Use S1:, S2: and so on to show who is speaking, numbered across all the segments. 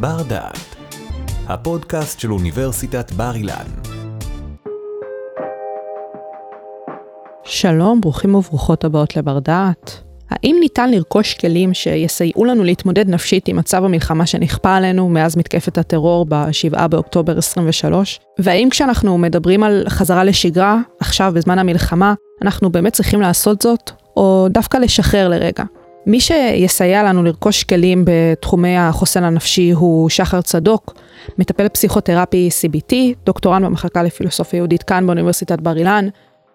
S1: בר דעת, הפודקאסט של אוניברסיטת בר אילן.
S2: שלום, ברוכים וברוכות הבאות לבר דעת. האם ניתן לרכוש כלים שיסייעו לנו להתמודד נפשית עם מצב המלחמה שנכפה עלינו מאז מתקפת הטרור ב-7 באוקטובר 23? והאם כשאנחנו מדברים על חזרה לשגרה, עכשיו בזמן המלחמה, אנחנו באמת צריכים לעשות זאת, או דווקא לשחרר לרגע? מי שיסייע לנו לרכוש כלים בתחומי החוסן הנפשי הוא שחר צדוק, מטפל פסיכותרפי CBT, דוקטורן במחלקה לפילוסופיה יהודית כאן באוניברסיטת בר אילן.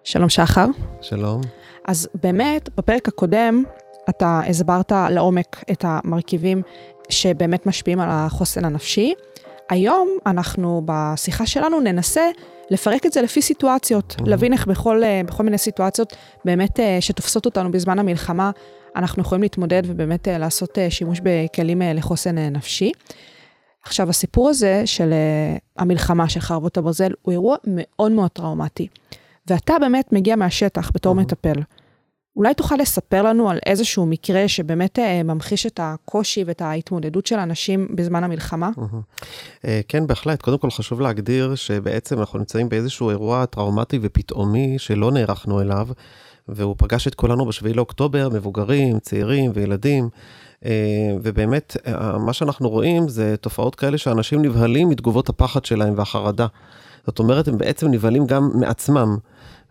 S2: שלום שחר.
S3: שלום.
S2: אז באמת, בפרק הקודם אתה הסברת לעומק את המרכיבים שבאמת משפיעים על החוסן הנפשי. היום אנחנו בשיחה שלנו ננסה לפרק את זה לפי סיטואציות, mm-hmm. להבין איך בכל, בכל מיני סיטואציות באמת שתופסות אותנו בזמן המלחמה, אנחנו יכולים להתמודד ובאמת לעשות שימוש בכלים לחוסן נפשי. עכשיו, הסיפור הזה של המלחמה של חרבות הברזל הוא אירוע מאוד מאוד טראומטי. ואתה באמת מגיע מהשטח בתור. מטפל. אולי תוכל לספר לנו על איזשהו מקרה שבאמת אה, ממחיש את הקושי ואת ההתמודדות של אנשים בזמן המלחמה?
S3: כן, בהחלט. קודם כל חשוב להגדיר שבעצם אנחנו נמצאים באיזשהו אירוע טראומטי ופתאומי שלא נערכנו אליו, והוא פגש את כולנו ב-7 לאוקטובר, מבוגרים, צעירים וילדים. ובאמת, מה שאנחנו רואים זה תופעות כאלה שאנשים נבהלים מתגובות הפחד שלהם והחרדה. זאת אומרת, הם בעצם נבהלים גם מעצמם.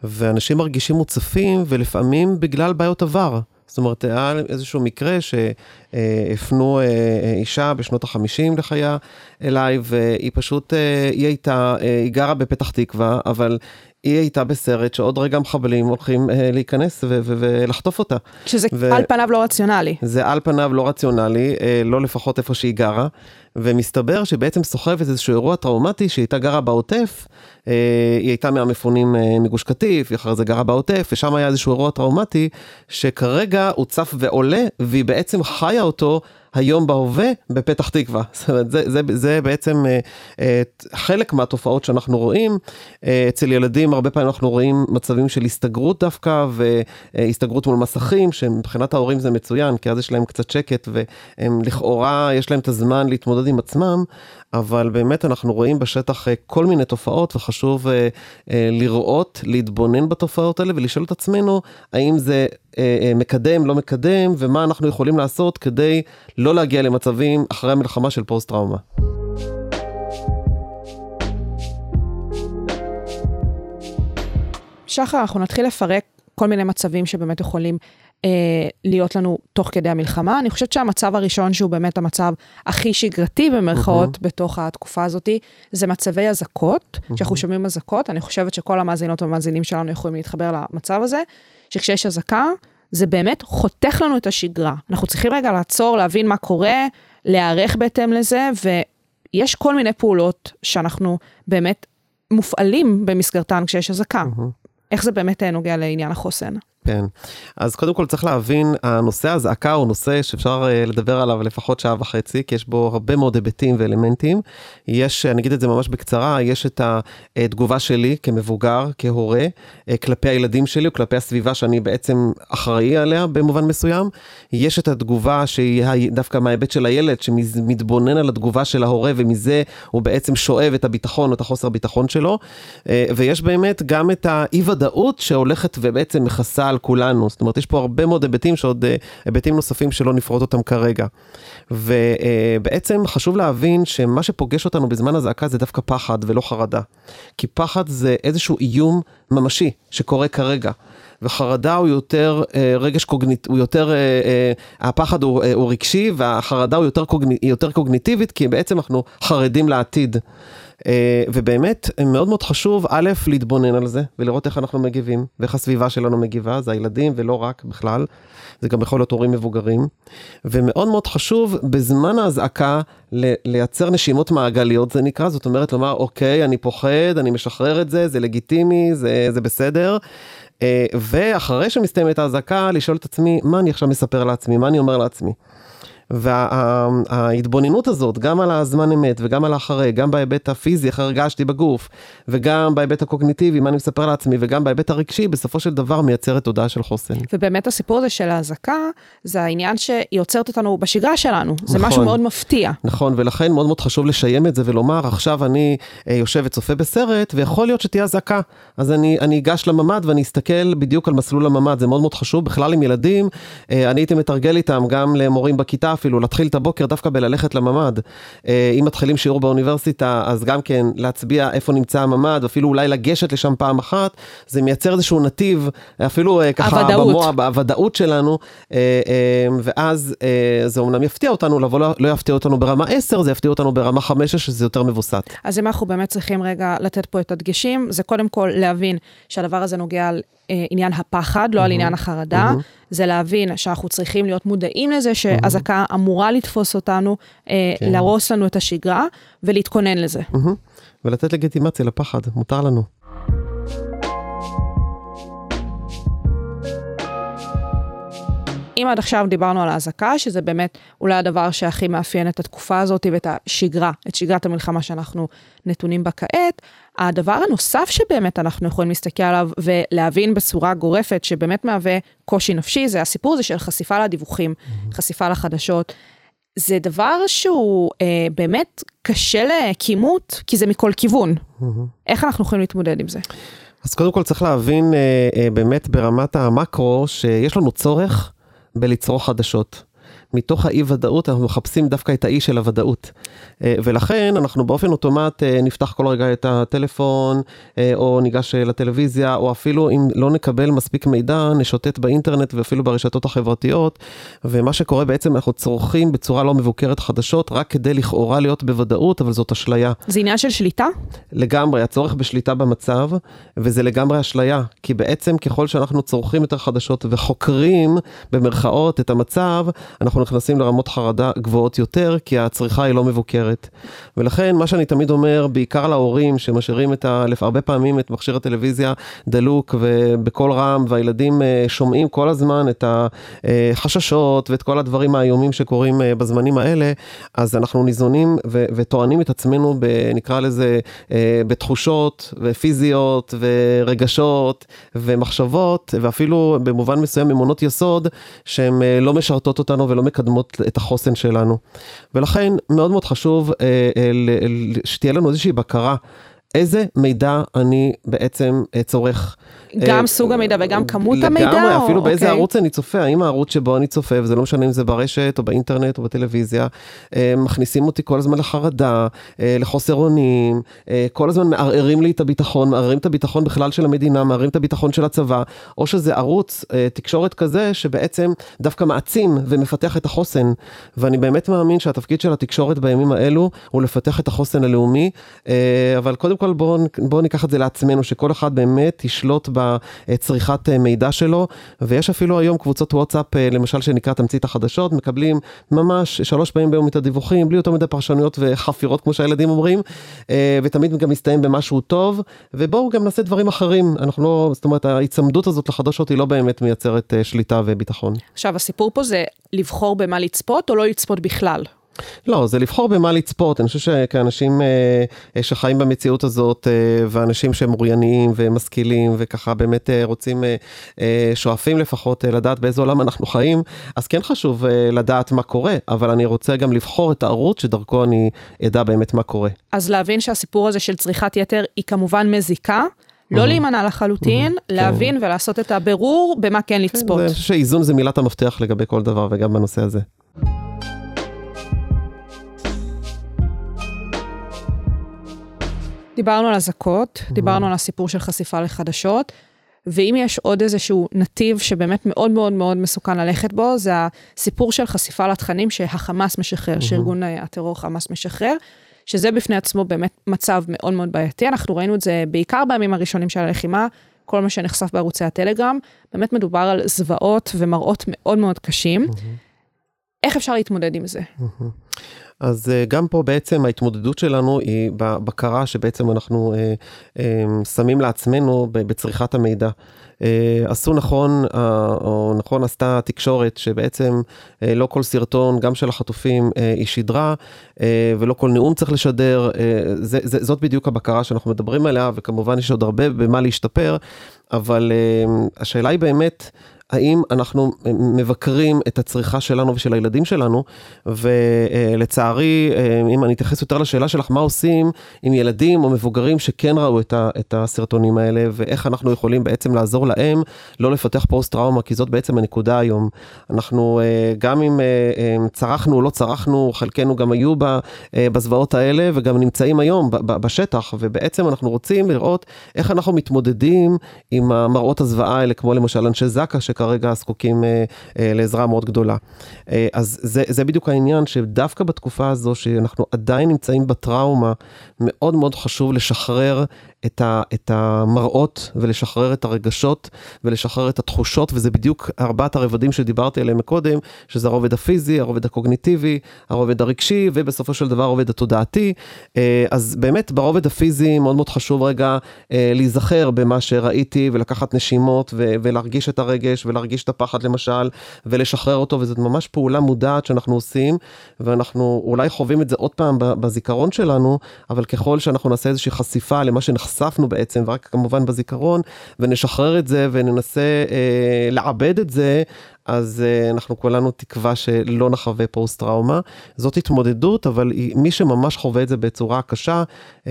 S3: ואנשים מרגישים מוצפים, ולפעמים בגלל בעיות עבר. זאת אומרת, היה איזשהו מקרה שהפנו אה, אישה בשנות החמישים לחייה אליי, והיא פשוט, אה, היא הייתה, אה, היא גרה בפתח תקווה, אבל היא הייתה בסרט שעוד רגע מחבלים הולכים אה, להיכנס ולחטוף אותה.
S2: שזה ו- על פניו לא רציונלי.
S3: זה על פניו לא רציונלי, אה, לא לפחות איפה שהיא גרה, ומסתבר שבעצם סוחבת איזשהו אירוע טראומטי שהיא הייתה גרה בעוטף, אה, היא הייתה מהמפונים אה, מגוש קטיף, היא אחרי זה גרה בעוטף, ושם היה איזשהו אירוע טראומטי, שכרגע הוא צף ועולה, והיא בעצם חיה אותו. היום בהווה בפתח תקווה. זאת אומרת, זה, זה, זה בעצם אה, אה, חלק מהתופעות שאנחנו רואים. אה, אצל ילדים הרבה פעמים אנחנו רואים מצבים של הסתגרות דווקא, והסתגרות מול מסכים, שמבחינת ההורים זה מצוין, כי אז יש להם קצת שקט, והם לכאורה, יש להם את הזמן להתמודד עם עצמם, אבל באמת אנחנו רואים בשטח אה, כל מיני תופעות, וחשוב אה, אה, לראות, להתבונן בתופעות האלה ולשאול את עצמנו, האם זה מקדם, לא מקדם, ומה אנחנו יכולים לעשות כדי לא להגיע למצבים אחרי המלחמה של פוסט-טראומה.
S2: שחר, אנחנו נתחיל לפרק כל מיני מצבים שבאמת יכולים להיות לנו תוך כדי המלחמה. אני חושבת שהמצב הראשון, שהוא באמת המצב הכי שגרתי במרכאות mm-hmm. בתוך התקופה הזאת, זה מצבי אזעקות, mm-hmm. שאנחנו שומעים אזעקות, אני חושבת שכל המאזינות והמאזינים שלנו יכולים להתחבר למצב הזה, שכשיש אזעקה, זה באמת חותך לנו את השגרה. אנחנו צריכים רגע לעצור, להבין מה קורה, להיערך בהתאם לזה, ויש כל מיני פעולות שאנחנו באמת מופעלים במסגרתן כשיש אזעקה. Mm-hmm. איך זה באמת נוגע לעניין החוסן?
S3: כן, אז קודם כל צריך להבין, הנושא האזעקה הוא נושא שאפשר אה, לדבר עליו לפחות שעה וחצי, כי יש בו הרבה מאוד היבטים ואלמנטים. יש, אני אגיד את זה ממש בקצרה, יש את התגובה שלי כמבוגר, כהורה, אה, כלפי הילדים שלי או כלפי הסביבה שאני בעצם אחראי עליה במובן מסוים. יש את התגובה שהיא דווקא מההיבט של הילד, שמתבונן על התגובה של ההורה, ומזה הוא בעצם שואב את הביטחון או את החוסר ביטחון שלו. אה, ויש באמת גם את האי ודאות שהולכת ובעצם מכסה על כולנו, זאת אומרת, יש פה הרבה מאוד היבטים שעוד, אה, היבטים נוספים שלא נפרוט אותם כרגע. ובעצם חשוב להבין שמה שפוגש אותנו בזמן אזעקה זה דווקא פחד ולא חרדה. כי פחד זה איזשהו איום ממשי שקורה כרגע. וחרדה הוא יותר אה, רגש קוגניט, הוא יותר, אה, אה, הפחד הוא, אה, הוא רגשי והחרדה הוא יותר, קוגני, יותר קוגניטיבית כי בעצם אנחנו חרדים לעתיד. אה, ובאמת מאוד מאוד חשוב א', להתבונן על זה ולראות איך אנחנו מגיבים ואיך הסביבה שלנו מגיבה, זה הילדים ולא רק בכלל, זה גם יכול להיות הורים מבוגרים. ומאוד מאוד חשוב בזמן האזעקה לייצר נשימות מעגליות זה נקרא, זאת אומרת לומר אוקיי, אני פוחד, אני משחרר את זה, זה לגיטימי, זה, זה בסדר. אה, ואחרי שמסתיימת האזעקה, לשאול את עצמי, מה אני עכשיו מספר לעצמי, מה אני אומר לעצמי. וההתבוננות הזאת, גם על הזמן אמת וגם על האחרי, גם בהיבט הפיזי, איך הרגשתי בגוף, וגם בהיבט הקוגניטיבי, מה אני מספר לעצמי, וגם בהיבט הרגשי, בסופו של דבר מייצרת תודעה של חוסן.
S2: ובאמת הסיפור הזה של האזעקה, זה העניין שהיא עוצרת אותנו בשגרה שלנו. זה
S3: נכון.
S2: משהו מאוד מפתיע.
S3: נכון, ולכן מאוד מאוד חשוב לשיים את זה ולומר, עכשיו אני אה, יושב וצופה בסרט, ויכול להיות שתהיה אזעקה. אז אני, אני אגש לממ"ד ואני אסתכל בדיוק על מסלול הממ"ד, זה מאוד מאוד חשוב. בכלל עם ילדים, אה, אני הייתי מתרגל איתם, גם למורים בכיתה אפילו, להתחיל את הבוקר דווקא בללכת לממ"ד. אה, אם מתחילים שיעור באוניברסיטה, אז גם כן להצביע איפה נמצא הממ"ד, אפילו אולי לגשת לשם פעם אחת, זה מייצר איזשהו נתיב, אפילו אה, ככה
S2: הוודאות.
S3: במוח, בוודאות שלנו, אה, ואז זה אומנם יפתיע אותנו, לבוא לא, לא יפתיע אותנו ברמה 10, זה יפתיע אותנו ברמה 5, שזה יותר מבוסת.
S2: אז אם אנחנו באמת צריכים רגע לתת פה את הדגשים, זה קודם כל להבין שהדבר הזה נוגע על עניין הפחד, לא על עניין החרדה. זה להבין שאנחנו צריכים להיות מודעים לזה שאזעקה אמורה לתפוס אותנו, אה,
S3: כן.
S2: להרוס לנו את השגרה ולהתכונן לזה.
S3: מהמם. ולתת לגיטימציה לפחד, מותר לנו.
S2: אם עד עכשיו דיברנו על האזעקה, שזה באמת אולי הדבר שהכי מאפיין את התקופה הזאת ואת השגרה, את שגרת המלחמה שאנחנו נתונים בה כעת, הדבר הנוסף שבאמת אנחנו יכולים להסתכל עליו ולהבין בצורה גורפת, שבאמת מהווה קושי נפשי, זה הסיפור הזה של חשיפה לדיווחים, חשיפה לחדשות. זה דבר שהוא אה, באמת קשה לכימות, כי זה מכל כיוון. איך אנחנו יכולים להתמודד עם זה?
S3: אז קודם כל צריך להבין אה, אה, באמת ברמת המקרו, שיש לנו צורך בלצרוך חדשות. מתוך האי ודאות אנחנו מחפשים דווקא את האי של הוודאות. אה, ולכן אנחנו באופן אוטומט אה, נפתח כל רגע את הטלפון, אה, או ניגש לטלוויזיה, או אפילו אם לא נקבל מספיק מידע, נשוטט באינטרנט ואפילו ברשתות החברתיות. ומה שקורה בעצם, אנחנו צורכים בצורה לא מבוקרת חדשות, רק כדי לכאורה להיות בוודאות, אבל זאת אשליה.
S2: זה עניין של שליטה?
S3: לגמרי, הצורך בשליטה במצב, וזה לגמרי אשליה, כי בעצם ככל שאנחנו צורכים יותר חדשות וחוקרים במרכאות את המצב, אנחנו נכנסים לרמות חרדה גבוהות יותר, כי הצריכה היא לא מבוקרת. ולכן מה שאני תמיד אומר, בעיקר להורים שמשאירים את ה... הרבה פעמים את מכשיר הטלוויזיה דלוק ובקול רם, והילדים אה, שומעים כל הזמן את החששות ואת כל הדברים האיומים שקורים אה, בזמנים האלה, אז אנחנו ניזונים ו- וטוענים את עצמנו, ב- נקרא לזה, אה, בתחושות ופיזיות ורגשות ומחשבות, ואפילו במובן מסוים אמונות יסוד, שהן אה, לא משרתות אותנו ולא מקדמות את החוסן שלנו. ולכן מאוד מאוד חשוב אה, אה, שתהיה לנו איזושהי בקרה. איזה מידע אני בעצם אה, צורך.
S2: גם
S3: אה,
S2: סוג המידע וגם כמות המידע?
S3: לגמרי,
S2: או-
S3: אפילו באיזה
S2: אוקיי.
S3: ערוץ אני צופה, האם הערוץ שבו אני צופה, וזה לא משנה אם זה ברשת או באינטרנט או בטלוויזיה, אה, מכניסים אותי כל הזמן לחרדה, אה, לחוסר אונים, אה, כל הזמן מערערים לי את הביטחון, מערערים את הביטחון בכלל של המדינה, מערערים את הביטחון של הצבא, או שזה ערוץ אה, תקשורת כזה שבעצם דווקא מעצים ומפתח את החוסן. ואני באמת מאמין שהתפקיד של התקשורת בימים האלו הוא לפתח את החוסן הלאומי, אה, אבל קודם כל בואו בוא ניקח את זה לעצמנו, שכל אחד באמת ישלוט בצריכת אה, מידע שלו, ויש אפילו היום קבוצות וואטסאפ, אה, למשל שנקרא תמצית החדשות, מקבלים ממש שלוש פעמים ביום את הדיווחים, בלי יותר מדי פרשנויות וחפירות כמו שהילדים אומרים, אה, ותמיד גם מסתיים במשהו טוב, ובואו גם נעשה דברים אחרים, אנחנו לא, זאת אומרת ההיצמדות הזאת לחדשות היא לא באמת מייצרת שליטה וביטחון.
S2: עכשיו, הסיפור פה זה לבחור במה לצפות או לא לצפות בכלל.
S3: לא, זה לבחור במה לצפות. אני חושב שכאנשים אה, אה, שחיים במציאות הזאת, אה, ואנשים שהם אורייניים ומשכילים, וככה באמת אה, רוצים, אה, אה, שואפים לפחות אה, לדעת באיזה עולם אנחנו חיים, אז כן חשוב אה, לדעת מה קורה, אבל אני רוצה גם לבחור את הערוץ שדרכו אני אדע באמת מה קורה.
S2: אז להבין שהסיפור הזה של צריכת יתר היא כמובן מזיקה, לא להימנע לחלוטין, להבין ולעשות את הבירור במה כן לצפות.
S3: זה- אני חושב שאיזון זה מילת המפתח לגבי כל דבר, וגם בנושא הזה.
S2: דיברנו על אזעקות, דיברנו על הסיפור של חשיפה לחדשות, ואם יש עוד איזשהו נתיב שבאמת מאוד מאוד מאוד מסוכן ללכת בו, זה הסיפור של חשיפה לתכנים שהחמאס משחרר, שארגון אה, הטרור חמאס משחרר, שזה בפני עצמו באמת מצב מאוד מאוד בעייתי. אנחנו ראינו את זה בעיקר בימים הראשונים של הלחימה, כל מה שנחשף בערוצי הטלגרם, באמת מדובר על זוועות ומראות מאוד מאוד קשים. איך אפשר להתמודד עם זה?
S3: אז uh, גם פה בעצם ההתמודדות שלנו היא בבקרה שבעצם אנחנו uh, uh, שמים לעצמנו בצריכת המידע. עשו נכון, או נכון עשתה התקשורת שבעצם לא כל סרטון, גם של החטופים, היא שידרה, ולא כל נאום צריך לשדר, זה, זה, זאת בדיוק הבקרה שאנחנו מדברים עליה, וכמובן יש עוד הרבה במה להשתפר, אבל השאלה היא באמת, האם אנחנו מבקרים את הצריכה שלנו ושל הילדים שלנו, ולצערי, אם אני אתייחס יותר לשאלה שלך, מה עושים עם ילדים או מבוגרים שכן ראו את הסרטונים האלה, ואיך אנחנו יכולים בעצם לעזור להם לא לפתח פוסט-טראומה, כי זאת בעצם הנקודה היום. אנחנו, גם אם צרכנו או לא צרכנו, חלקנו גם היו בזוועות האלה, וגם נמצאים היום בשטח, ובעצם אנחנו רוצים לראות איך אנחנו מתמודדים עם המראות הזוועה האלה, כמו למשל אנשי זק"א, כרגע זקוקים אה, אה, לעזרה מאוד גדולה. אה, אז זה, זה בדיוק העניין שדווקא בתקופה הזו שאנחנו עדיין נמצאים בטראומה, מאוד מאוד חשוב לשחרר את, ה, את המראות ולשחרר את הרגשות ולשחרר את התחושות, וזה בדיוק ארבעת הרבדים שדיברתי עליהם מקודם, שזה הרובד הפיזי, הרובד הקוגניטיבי, הרובד הרגשי, ובסופו של דבר הרובד התודעתי. אה, אז באמת ברובד הפיזי מאוד מאוד חשוב רגע אה, להיזכר במה שראיתי ולקחת נשימות ולהרגיש את הרגש ולהרגיש את הפחד למשל, ולשחרר אותו, וזאת ממש פעולה מודעת שאנחנו עושים, ואנחנו אולי חווים את זה עוד פעם בזיכרון שלנו, אבל ככל שאנחנו נעשה איזושהי חשיפה למה שנחשף נחשפנו בעצם, ורק כמובן בזיכרון, ונשחרר את זה וננסה אה, לעבד את זה, אז uh, אנחנו כולנו תקווה שלא נחווה פוסט טראומה. זאת התמודדות, אבל מי שממש חווה את זה בצורה קשה, uh,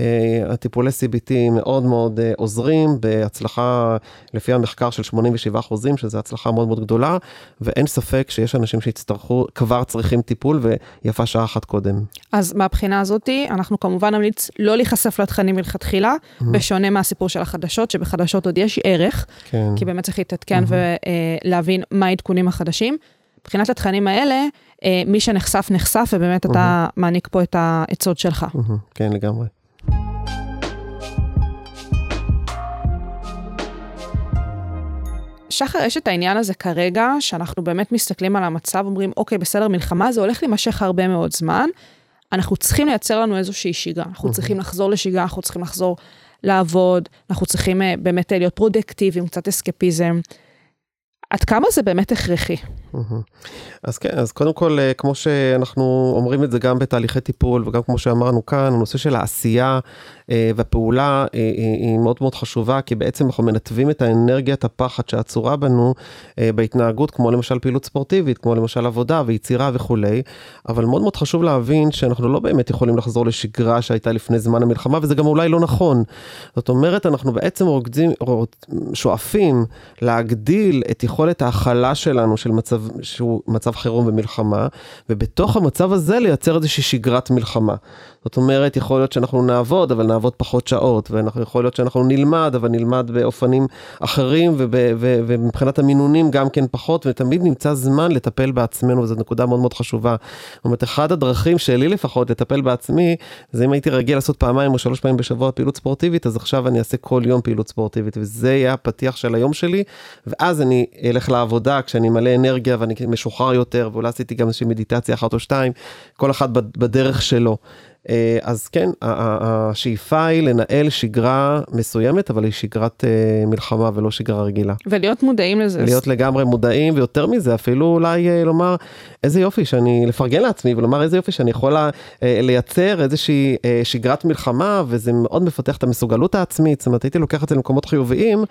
S3: הטיפולי CBT מאוד מאוד uh, עוזרים בהצלחה, לפי המחקר של 87 אחוזים, שזו הצלחה מאוד מאוד גדולה, ואין ספק שיש אנשים שיצטרכו, כבר צריכים טיפול, ויפה שעה אחת קודם.
S2: אז מהבחינה הזאתי, אנחנו כמובן נמליץ לא להיחשף לתכנים מלכתחילה, mm-hmm. בשונה מהסיפור של החדשות, שבחדשות עוד יש ערך, כן. כי באמת צריך להתעדכן mm-hmm. ולהבין מה העדכונים החדשים. מבחינת התכנים האלה, אה, מי שנחשף, נחשף, ובאמת אתה מעניק פה את העצות שלך.
S3: כן, לגמרי.
S2: שחר, יש את העניין הזה כרגע, שאנחנו באמת מסתכלים על המצב, אומרים, אוקיי, בסדר, מלחמה זה הולך להימשך הרבה מאוד זמן, אנחנו צריכים לייצר לנו איזושהי שגרה, אנחנו צריכים לחזור לשגרה, אנחנו צריכים לחזור לעבוד, אנחנו צריכים אה, באמת להיות פרודקטיביים, קצת אסקפיזם. עד כמה זה באמת הכרחי?
S3: אז כן, אז קודם כל, אה, כמו שאנחנו אומרים את זה גם בתהליכי טיפול, וגם כמו שאמרנו כאן, הנושא של העשייה אה, והפעולה אה, היא מאוד מאוד חשובה, כי בעצם אנחנו מנתבים את האנרגיית הפחד שעצורה בנו בהתנהגות, כמו למשל פעילות ספורטיבית, כמו למשל עבודה ויצירה וכולי, אבל מאוד מאוד חשוב להבין שאנחנו לא באמת יכולים לחזור לשגרה שהייתה לפני זמן המלחמה, וזה גם אולי לא נכון. זאת אומרת, אנחנו בעצם רוקדים, שואפים להגדיל את יכולת ההכלה שלנו, של מצב שהוא מצב חירום ומלחמה, ובתוך המצב הזה לייצר איזושהי שגרת מלחמה. זאת אומרת, יכול להיות שאנחנו נעבוד, אבל נעבוד פחות שעות, ויכול להיות שאנחנו נלמד, אבל נלמד באופנים אחרים, וב, ו, ומבחינת המינונים גם כן פחות, ותמיד נמצא זמן לטפל בעצמנו, וזו נקודה מאוד מאוד חשובה. זאת אומרת, אחד הדרכים שלי לפחות לטפל בעצמי, זה אם הייתי רגיל לעשות פעמיים או שלוש פעמים בשבוע פעילות ספורטיבית, אז עכשיו אני אעשה כל יום פעילות ספורטיבית, וזה יהיה הפתיח של היום שלי, ואז אני אלך לעבודה כשאני מלא אנרגיה ואני משוחרר יותר, ואולי עשיתי גם איזושהי מדיטציה אחת או שתיים, כל אחד בדרך שלו. אה, אז כן, השאיפה היא לנהל שגרה מסוימת, אבל היא שגרת אה, מלחמה ולא שגרה רגילה.
S2: ולהיות מודעים לזה.
S3: להיות לגמרי מודעים, ויותר מזה, אפילו אולי אה, לומר, איזה יופי שאני, לפרגן לעצמי ולומר איזה יופי שאני יכול לייצר איזושהי שגרת מלחמה, וזה מאוד מפתח את המסוגלות העצמית, זאת אומרת, הייתי לוקח את זה למקומות חיוביים,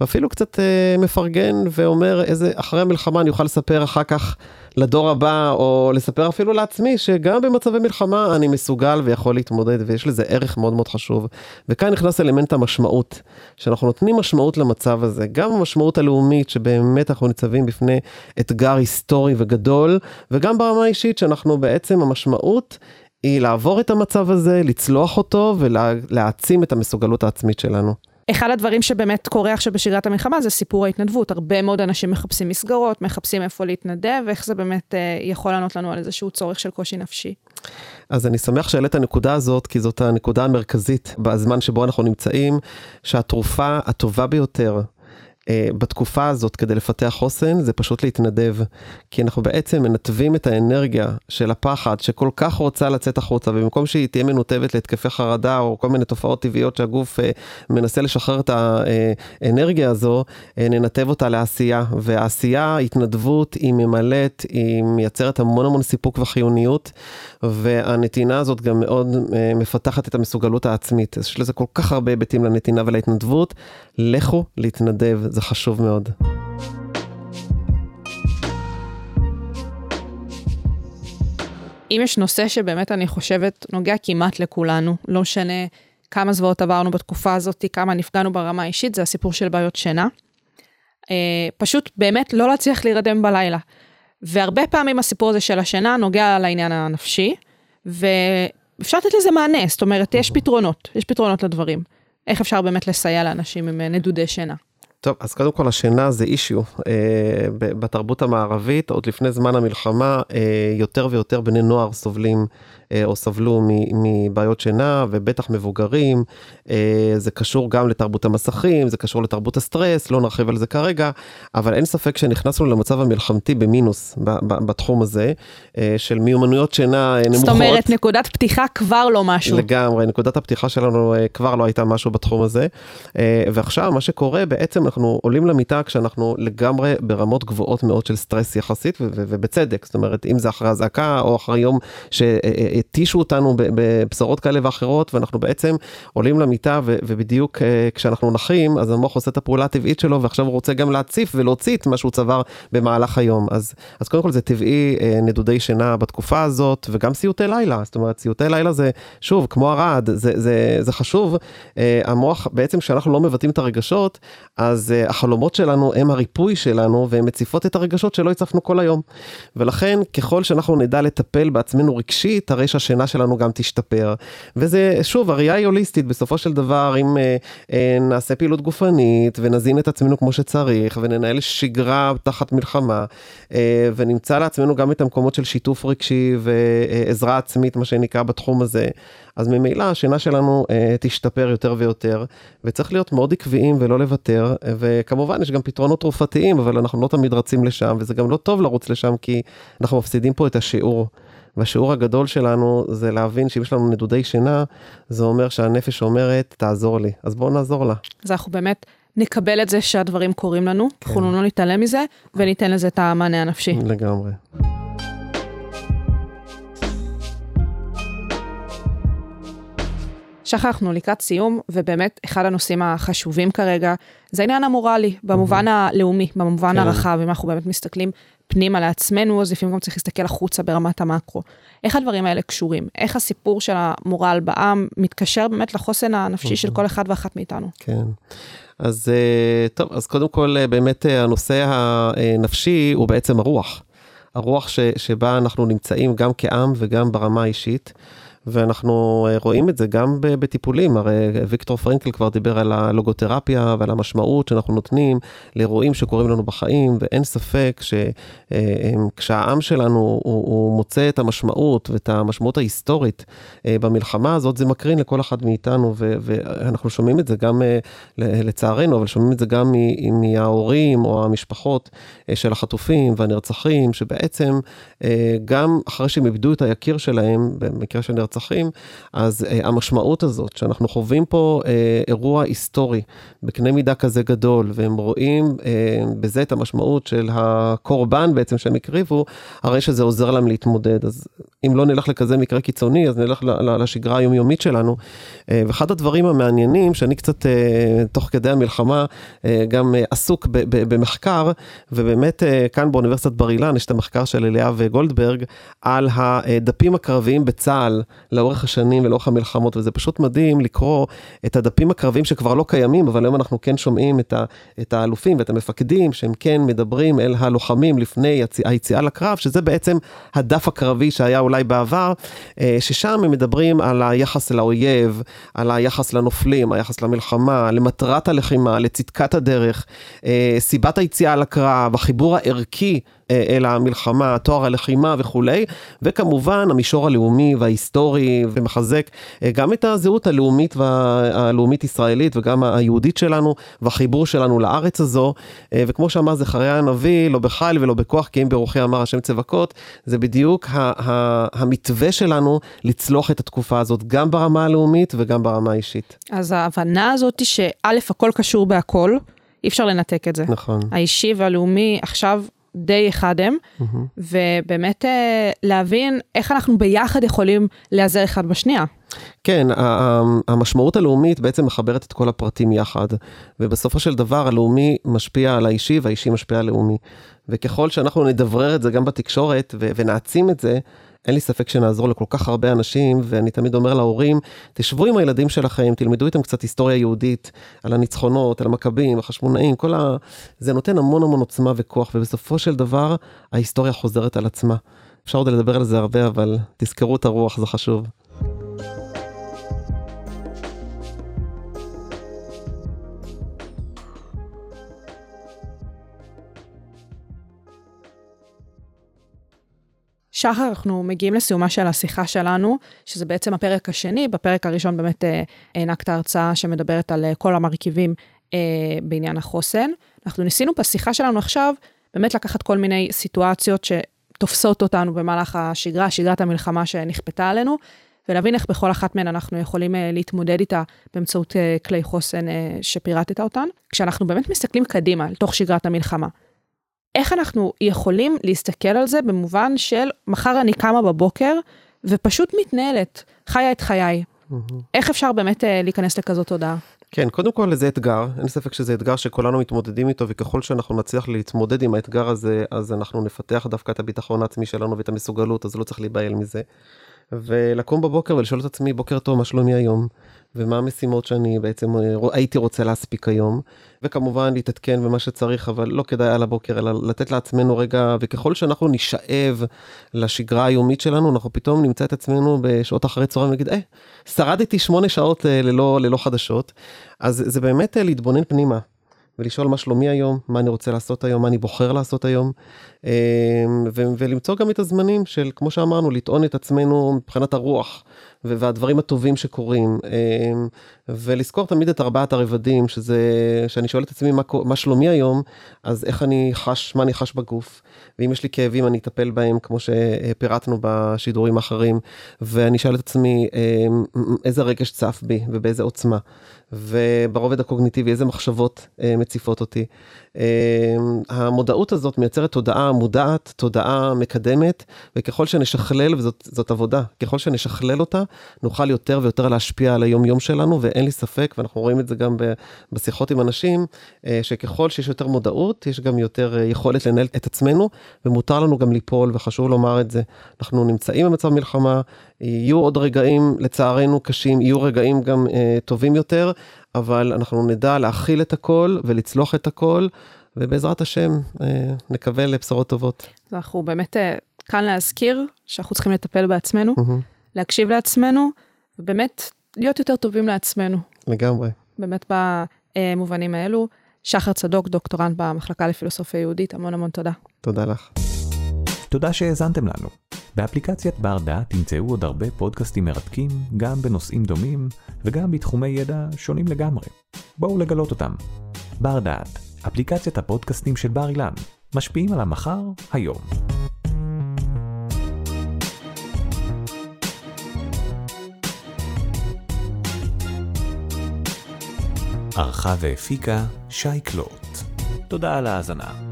S3: ואפילו קצת מפרגן ואומר, איזה, אחרי המלחמה אני אוכל לספר אחר כך. לדור הבא, או לספר אפילו לעצמי, שגם במצבי מלחמה אני מסוגל ויכול להתמודד, ויש לזה ערך מאוד מאוד חשוב. וכאן נכנס אלמנט המשמעות, שאנחנו נותנים משמעות למצב הזה, גם המשמעות הלאומית, שבאמת אנחנו ניצבים בפני אתגר היסטורי וגדול, וגם ברמה האישית, שאנחנו בעצם המשמעות היא לעבור את המצב הזה, לצלוח אותו ולהעצים את המסוגלות העצמית שלנו.
S2: אחד הדברים שבאמת קורה עכשיו בשגרת המלחמה זה סיפור ההתנדבות. הרבה מאוד אנשים מחפשים מסגרות, מחפשים איפה להתנדב, ואיך זה באמת אה, יכול לענות לנו על איזשהו צורך של קושי נפשי.
S3: אז אני שמח שהעלית הנקודה הזאת, כי זאת הנקודה המרכזית בזמן שבו אנחנו נמצאים, שהתרופה הטובה ביותר בתקופה הזאת כדי לפתח חוסן זה פשוט להתנדב. כי אנחנו בעצם מנתבים את האנרגיה של הפחד שכל כך רוצה לצאת החוצה, ובמקום שהיא תהיה מנותבת להתקפי חרדה או כל מיני תופעות טבעיות שהגוף אה, מנסה לשחרר את האנרגיה הזו, אה, ננתב אותה לעשייה. והעשייה, התנדבות, היא ממלאת, היא מייצרת המון המון סיפוק וחיוניות, והנתינה הזאת גם מאוד אה, מפתחת את המסוגלות העצמית. יש לזה כל כך הרבה היבטים לנתינה ולהתנדבות. לכו להתנדב, זה חשוב מאוד.
S2: אם יש נושא שבאמת אני חושבת נוגע כמעט לכולנו, לא משנה כמה זוועות עברנו בתקופה הזאת, כמה נפגענו ברמה האישית, זה הסיפור של בעיות שינה. אה, פשוט באמת לא להצליח להירדם בלילה. והרבה פעמים הסיפור הזה של השינה נוגע לעניין הנפשי, ואפשר לתת לזה מענה, זאת אומרת, יש פתרונות, יש פתרונות לדברים. איך אפשר באמת לסייע לאנשים עם נדודי שינה.
S3: טוב, אז קודם כל השינה זה אישיו. אה, בתרבות המערבית, עוד לפני זמן המלחמה, אה, יותר ויותר בני נוער סובלים אה, או סבלו מבעיות שינה, ובטח מבוגרים. אה, זה קשור גם לתרבות המסכים, זה קשור לתרבות הסטרס, לא נרחיב על זה כרגע, אבל אין ספק שנכנסנו למצב המלחמתי במינוס בתחום הזה, אה, של מיומנויות שינה נמוכות.
S2: זאת אומרת, נקודת פתיחה כבר לא משהו.
S3: לגמרי, נקודת הפתיחה שלנו כבר לא הייתה משהו בתחום הזה. ועכשיו, מה שקורה, בעצם אנחנו עולים למיטה כשאנחנו לגמרי ברמות גבוהות מאוד של סטרס יחסית, ובצדק. זאת אומרת, אם זה אחרי אזעקה או אחרי יום ש... התישו אותנו בבשורות כאלה ואחרות, ואנחנו בעצם עולים למיטה, ובדיוק אה, כשאנחנו נחים, אז המוח עושה את הפעולה הטבעית שלו, ועכשיו הוא רוצה גם להציף ולהוציא את מה שהוא צבר במהלך היום. אז, אז קודם כל זה טבעי, אה, נדודי שינה בתקופה הזאת, וגם סיוטי לילה. זאת אומרת, סיוטי לילה זה, שוב, כמו הרעד, זה, זה, זה חשוב. אה, המוח, בעצם כשאנחנו לא מבטאים את הרגשות, אז החלומות שלנו הם הריפוי שלנו, והן מציפות את הרגשות שלא הצפנו כל היום. ולכן, ככל שאנחנו נדע לטפל בעצמנו רגשית, הרי שהשינה שלנו גם תשתפר. וזה, שוב, הראייה היא הוליסטית, בסופו של דבר, אם אה, אה, נעשה פעילות גופנית ונזין את עצמנו כמו שצריך, וננהל שגרה תחת מלחמה, אה, ונמצא לעצמנו גם את המקומות של שיתוף רגשי ועזרה עצמית, מה שנקרא, בתחום הזה, אז ממילא השינה שלנו אה, תשתפר יותר ויותר, וצריך להיות מאוד עקביים ולא לוותר, וכמובן יש גם פתרונות תרופתיים, אבל אנחנו לא תמיד רצים לשם, וזה גם לא טוב לרוץ לשם, כי אנחנו מפסידים פה את השיעור. והשיעור הגדול שלנו זה להבין שאם יש לנו נדודי שינה, זה אומר שהנפש אומרת, תעזור לי. אז בואו נעזור לה.
S2: אז אנחנו באמת נקבל את זה שהדברים קורים לנו, כן. אנחנו לא נתעלם מזה, וניתן לזה את המענה הנפשי.
S3: לגמרי.
S2: שכחנו לקראת סיום, ובאמת אחד הנושאים החשובים כרגע זה העניין המורלי, במובן mm-hmm. הלאומי, במובן כן. הרחב, אם אנחנו באמת מסתכלים פנימה לעצמנו, אז לפעמים גם צריך להסתכל החוצה ברמת המקרו. איך הדברים האלה קשורים? איך הסיפור של המורל בעם מתקשר באמת לחוסן הנפשי של כל אחד ואחת מאיתנו?
S3: כן. אז אה, טוב, אז קודם כל אה, באמת אה, הנושא הנפשי הוא בעצם הרוח. הרוח ש, שבה אנחנו נמצאים גם כעם וגם ברמה האישית. ואנחנו אה, רואים את זה גם בטיפולים, הרי ויקטור פרנקל כבר דיבר על הלוגותרפיה ועל המשמעות שאנחנו נותנים לאירועים שקורים לנו בחיים, ואין ספק שכשהעם אה, שלנו הוא, הוא מוצא את המשמעות ואת המשמעות ההיסטורית אה, במלחמה הזאת, זה מקרין לכל אחד מאיתנו, ואנחנו שומעים את זה גם לצערנו, אבל שומעים את זה גם מההורים או המשפחות של החטופים והנרצחים, שבעצם גם אחרי שהם איבדו את היקיר שלהם, במקרה של נרצחים, נרצחים, אז uh, המשמעות הזאת שאנחנו חווים פה uh, אירוע היסטורי בקנה מידה כזה גדול, והם רואים uh, בזה את המשמעות של הקורבן בעצם שהם הקריבו, הרי שזה עוזר להם להתמודד. אז אם לא נלך לכזה מקרה קיצוני, אז נלך לשגרה היומיומית שלנו. Uh, ואחד הדברים המעניינים, שאני קצת uh, תוך כדי המלחמה uh, גם uh, עסוק ב- ב- במחקר, ובאמת uh, כאן באוניברסיטת בר אילן יש את המחקר של אליאב גולדברג על הדפים הקרביים בצה"ל לאורך השנים ולאורך המלחמות, וזה פשוט מדהים לקרוא את הדפים הקרביים שכבר לא קיימים, אבל היום אנחנו כן שומעים את, ה, את האלופים ואת המפקדים, שהם כן מדברים אל הלוחמים לפני היציא, היציאה לקרב, שזה בעצם הדף הקרבי שהיה אולי בעבר, אה, ששם הם מדברים על היחס לאויב, על היחס לנופלים, היחס למלחמה, למטרת הלחימה, לצדקת הדרך, אה, סיבת היציאה לקרב, החיבור הערכי אל המלחמה, תואר הלחימה וכולי, וכמובן המישור הלאומי וההיסטורי ומחזק אה, גם את הזהות הלאומית והלאומית ישראלית וגם היהודית שלנו והחיבור שלנו לארץ הזו, אה, וכמו שאמר זכריה הנביא, לא בחיל ולא בכוח כי אם ברוחי אמר השם צבקות, זה בדיוק המתווה שלנו לצלוח את התקופה הזאת, גם ברמה הלאומית וגם ברמה האישית.
S2: אז ההבנה הזאת היא שא', הכל קשור בהכל, אי אפשר לנתק את זה.
S3: נכון.
S2: האישי והלאומי עכשיו די אחד הם, mm-hmm. ובאמת אה, להבין איך אנחנו ביחד יכולים להיעזר אחד בשנייה.
S3: כן, המשמעות הלאומית בעצם מחברת את כל הפרטים יחד, ובסופו של דבר הלאומי משפיע על האישי והאישי משפיע על הלאומי. וככל שאנחנו נדברר את זה גם בתקשורת ונעצים את זה, אין לי ספק שנעזור לכל כך הרבה אנשים, ואני תמיד אומר להורים, תשבו עם הילדים שלכם, תלמדו איתם קצת היסטוריה יהודית, על הניצחונות, על המכבים, החשמונאים, כל ה... זה נותן המון המון עוצמה וכוח, ובסופו של דבר, ההיסטוריה חוזרת על עצמה. אפשר עוד לדבר על זה הרבה, אבל תזכרו את הרוח, זה חשוב.
S2: שחר, אנחנו מגיעים לסיומה של השיחה שלנו, שזה בעצם הפרק השני. בפרק הראשון באמת אה, הענקת הרצאה שמדברת על אה, כל המרכיבים אה, בעניין החוסן. אנחנו ניסינו בשיחה שלנו עכשיו באמת לקחת כל מיני סיטואציות שתופסות אותנו במהלך השגרה, שגרת המלחמה שנכפתה עלינו, ולהבין איך בכל אחת מהן אנחנו יכולים להתמודד איתה באמצעות כלי חוסן שפירטת אותן. כשאנחנו באמת מסתכלים קדימה, לתוך שגרת המלחמה, איך אנחנו יכולים להסתכל על זה במובן של מחר אני קמה בבוקר ופשוט מתנהלת, חיה את חיי. Mm-hmm. איך אפשר באמת אה, להיכנס לכזאת תודעה?
S3: כן, קודם כל זה אתגר, אין ספק שזה אתגר שכולנו מתמודדים איתו, וככל שאנחנו נצליח להתמודד עם האתגר הזה, אז אנחנו נפתח דווקא את הביטחון העצמי שלנו ואת המסוגלות, אז לא צריך להיבהל מזה. ולקום בבוקר ולשאול את עצמי, בוקר טוב, מה שלומי היום? ומה המשימות שאני בעצם אה, הייתי רוצה להספיק היום. וכמובן להתעדכן במה שצריך, אבל לא כדאי על הבוקר, אלא לתת לעצמנו רגע, וככל שאנחנו נשאב לשגרה היומית שלנו, אנחנו פתאום נמצא את עצמנו בשעות אחרי צהריים ונגיד, אה, שרדתי שמונה שעות אה, ללא, ללא חדשות. אז זה באמת אה, להתבונן פנימה. ולשאול מה שלומי היום, מה אני רוצה לעשות היום, מה אני בוחר לעשות היום, ולמצוא גם את הזמנים של, כמו שאמרנו, לטעון את עצמנו מבחינת הרוח. והדברים הטובים שקורים, אמ, ולזכור תמיד את ארבעת הרבדים, שזה, שאני שואל את עצמי מה, מה שלומי היום, אז איך אני חש, מה אני חש בגוף, ואם יש לי כאבים אני אטפל בהם, כמו שפירטנו בשידורים האחרים, ואני אשאל את עצמי אמ, איזה רגש צף בי ובאיזה עוצמה, וברובד הקוגניטיבי איזה מחשבות אה, מציפות אותי. אמ, המודעות הזאת מייצרת תודעה מודעת, תודעה מקדמת, וככל שנשכלל, וזאת עבודה, ככל שנשכלל אותה, נוכל יותר ויותר להשפיע על היום יום שלנו, ואין לי ספק, ואנחנו רואים את זה גם בשיחות עם אנשים, אה, שככל שיש יותר מודעות, יש גם יותר אה, יכולת לנהל את עצמנו, ומותר לנו גם ליפול, וחשוב לומר את זה. אנחנו נמצאים במצב מלחמה, יהיו עוד רגעים, לצערנו, קשים, יהיו רגעים גם אה, טובים יותר, אבל אנחנו נדע להכיל את הכל ולצלוח את הכל, ובעזרת השם אה, נקווה לבשורות טובות.
S2: אנחנו באמת אה, כאן להזכיר שאנחנו צריכים לטפל בעצמנו, mm-hmm. להקשיב לעצמנו, ובאמת להיות יותר טובים לעצמנו.
S3: לגמרי.
S2: באמת במובנים האלו. שחר צדוק, דוקטורנט במחלקה לפילוסופיה יהודית, המון המון תודה.
S3: תודה לך.
S1: תודה שהאזנתם לנו. באפליקציית בר דעת תמצאו עוד הרבה פודקאסטים מרתקים, גם בנושאים דומים וגם בתחומי ידע שונים לגמרי. בואו לגלות אותם. בר דעת, אפליקציית הפודקאסטים של בר אילן, משפיעים על המחר, היום. ערכה והפיקה שי קלוט. תודה על ההאזנה.